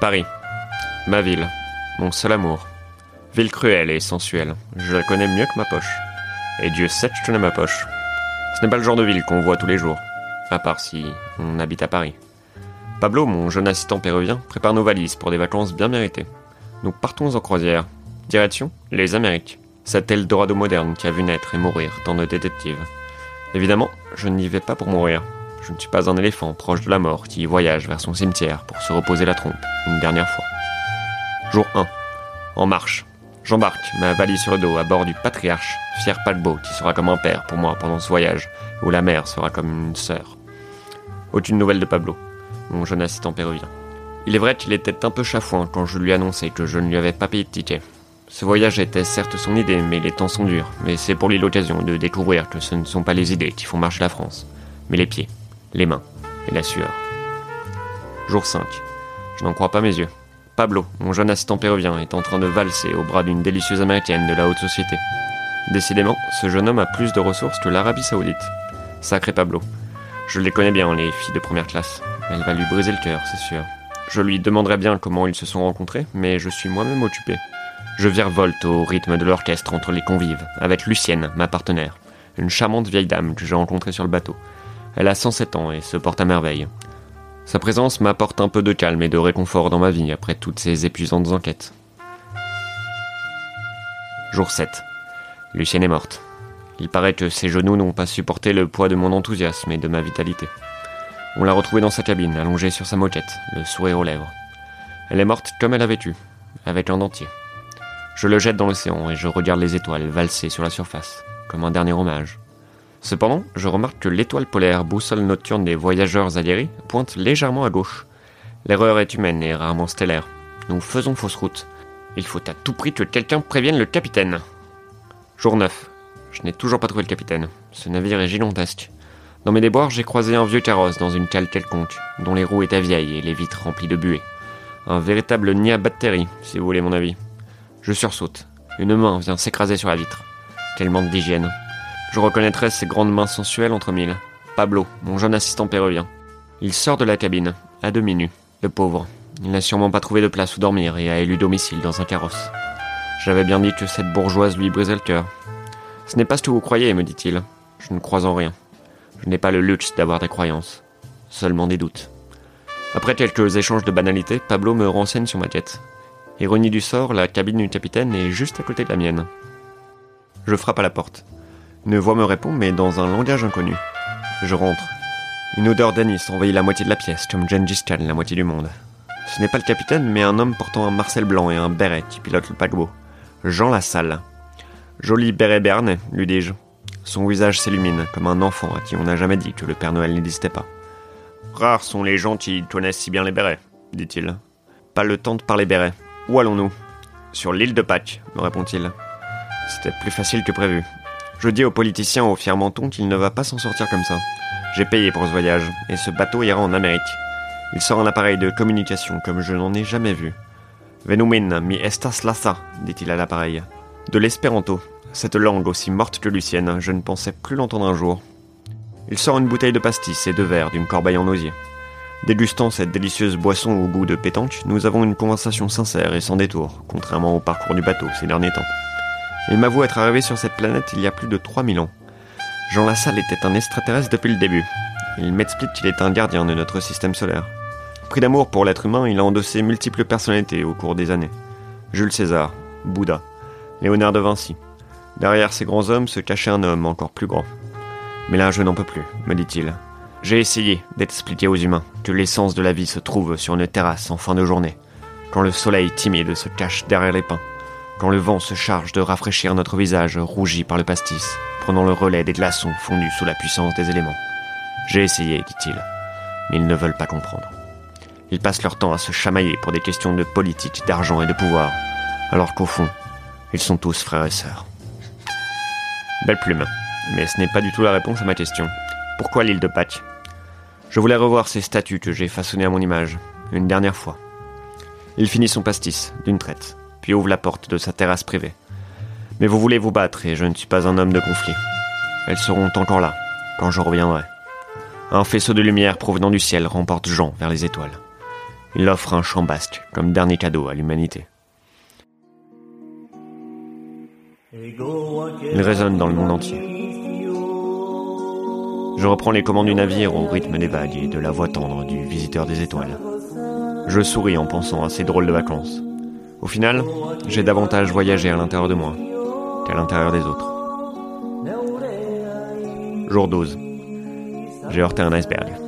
Paris. Ma ville. Mon seul amour. Ville cruelle et sensuelle. Je la connais mieux que ma poche. Et Dieu sait que je connais ma poche. Ce n'est pas le genre de ville qu'on voit tous les jours. À part si on habite à Paris. Pablo, mon jeune assistant péruvien, prépare nos valises pour des vacances bien méritées. Nous partons en croisière. Direction Les Amériques. Cet Eldorado moderne qui a vu naître et mourir tant de détectives. Évidemment, je n'y vais pas pour mourir. Je ne suis pas un éléphant proche de la mort qui voyage vers son cimetière pour se reposer la trompe une dernière fois. Jour 1. En marche. J'embarque ma valise sur le dos à bord du Patriarche, fier paquebot qui sera comme un père pour moi pendant ce voyage, où la mer sera comme une sœur. Aucune nouvelle de Pablo, mon jeune assistant péruvien. Il est vrai qu'il était un peu chafouin quand je lui annonçais que je ne lui avais pas payé de ticket. Ce voyage était certes son idée, mais les temps sont durs, mais c'est pour lui l'occasion de découvrir que ce ne sont pas les idées qui font marcher la France, mais les pieds, les mains et la sueur. Jour 5. Je n'en crois pas mes yeux. Pablo, mon jeune assistant péruvien, est en train de valser au bras d'une délicieuse américaine de la haute société. Décidément, ce jeune homme a plus de ressources que l'Arabie saoudite. Sacré Pablo. Je les connais bien, les filles de première classe. Elle va lui briser le cœur, c'est sûr. Je lui demanderai bien comment ils se sont rencontrés, mais je suis moi-même occupé. Je virevolte au rythme de l'orchestre entre les convives, avec Lucienne, ma partenaire, une charmante vieille dame que j'ai rencontrée sur le bateau. Elle a 107 ans et se porte à merveille. Sa présence m'apporte un peu de calme et de réconfort dans ma vie après toutes ces épuisantes enquêtes. Jour 7. Lucienne est morte. Il paraît que ses genoux n'ont pas supporté le poids de mon enthousiasme et de ma vitalité. On l'a retrouvée dans sa cabine, allongée sur sa moquette, le sourire aux lèvres. Elle est morte comme elle avait eu, avec un dentier. Je le jette dans l'océan et je regarde les étoiles valser sur la surface, comme un dernier hommage. Cependant, je remarque que l'étoile polaire, boussole nocturne des voyageurs aguerris, pointe légèrement à gauche. L'erreur est humaine et rarement stellaire. Nous faisons fausse route. Il faut à tout prix que quelqu'un prévienne le capitaine. Jour 9. Je n'ai toujours pas trouvé le capitaine. Ce navire est gigantesque. Dans mes déboires, j'ai croisé un vieux carrosse dans une cale quelconque, dont les roues étaient vieilles et les vitres remplies de buée. Un véritable nid à bactéries, si vous voulez mon avis. Je sursaute. Une main vient s'écraser sur la vitre. Quel manque d'hygiène. Je reconnaîtrais ses grandes mains sensuelles entre mille. Pablo, mon jeune assistant péruvien. Il sort de la cabine, à demi nu. Le pauvre. Il n'a sûrement pas trouvé de place où dormir et a élu domicile dans un carrosse. J'avais bien dit que cette bourgeoise lui brisait le cœur. Ce n'est pas ce que vous croyez, me dit-il. Je ne crois en rien. Je n'ai pas le luxe d'avoir des croyances. Seulement des doutes. Après quelques échanges de banalités, Pablo me renseigne sur ma quête. Ironie du sort, la cabine du capitaine est juste à côté de la mienne. Je frappe à la porte. Une voix me répond, mais dans un langage inconnu. Je rentre. Une odeur d'anis envahit la moitié de la pièce, comme Gengis Khan la moitié du monde. Ce n'est pas le capitaine, mais un homme portant un marcel blanc et un béret qui pilote le paquebot. Jean Lassalle. Joli béret berné, lui dis-je. Son visage s'illumine, comme un enfant à qui on n'a jamais dit que le Père Noël n'existait pas. Rares sont les gens qui connaissent si bien les bérets, dit-il. Pas le temps de parler béret. Où allons-nous? Sur l'île de Pâques, me répond-il. C'était plus facile que prévu. Je dis au politicien au fier menton qu'il ne va pas s'en sortir comme ça. J'ai payé pour ce voyage, et ce bateau ira en Amérique. Il sort un appareil de communication comme je n'en ai jamais vu. Venumin mi estas lassa, dit-il à l'appareil. De l'espéranto, cette langue aussi morte que Lucienne, je ne pensais plus l'entendre un jour. Il sort une bouteille de pastis et deux verres d'une corbeille en osier. Dégustant cette délicieuse boisson au goût de pétanque, nous avons une conversation sincère et sans détour, contrairement au parcours du bateau ces derniers temps. Il m'avoue être arrivé sur cette planète il y a plus de 3000 ans. Jean Lassalle était un extraterrestre depuis le début. Il m'explique qu'il est un gardien de notre système solaire. Pris d'amour pour l'être humain, il a endossé multiples personnalités au cours des années. Jules César, Bouddha, Léonard de Vinci. Derrière ces grands hommes se cachait un homme encore plus grand. Mais là, je n'en peux plus, me dit-il. J'ai essayé d'expliquer aux humains que l'essence de la vie se trouve sur une terrasse en fin de journée, quand le soleil timide se cache derrière les pins, quand le vent se charge de rafraîchir notre visage rougi par le pastis, prenant le relais des glaçons fondus sous la puissance des éléments. J'ai essayé, dit-il, mais ils ne veulent pas comprendre. Ils passent leur temps à se chamailler pour des questions de politique, d'argent et de pouvoir, alors qu'au fond, ils sont tous frères et sœurs. Belle plume, mais ce n'est pas du tout la réponse à ma question. Pourquoi l'île de Pâques Je voulais revoir ces statues que j'ai façonnées à mon image, une dernière fois. Il finit son pastis, d'une traite, puis ouvre la porte de sa terrasse privée. Mais vous voulez vous battre et je ne suis pas un homme de conflit. Elles seront encore là, quand je reviendrai. Un faisceau de lumière provenant du ciel remporte Jean vers les étoiles. Il offre un champ basque comme dernier cadeau à l'humanité. Il résonne dans le monde entier. Je reprends les commandes du navire au rythme des vagues et de la voix tendre du visiteur des étoiles. Je souris en pensant à ces drôles de vacances. Au final, j'ai davantage voyagé à l'intérieur de moi qu'à l'intérieur des autres. Jour 12. J'ai heurté un iceberg.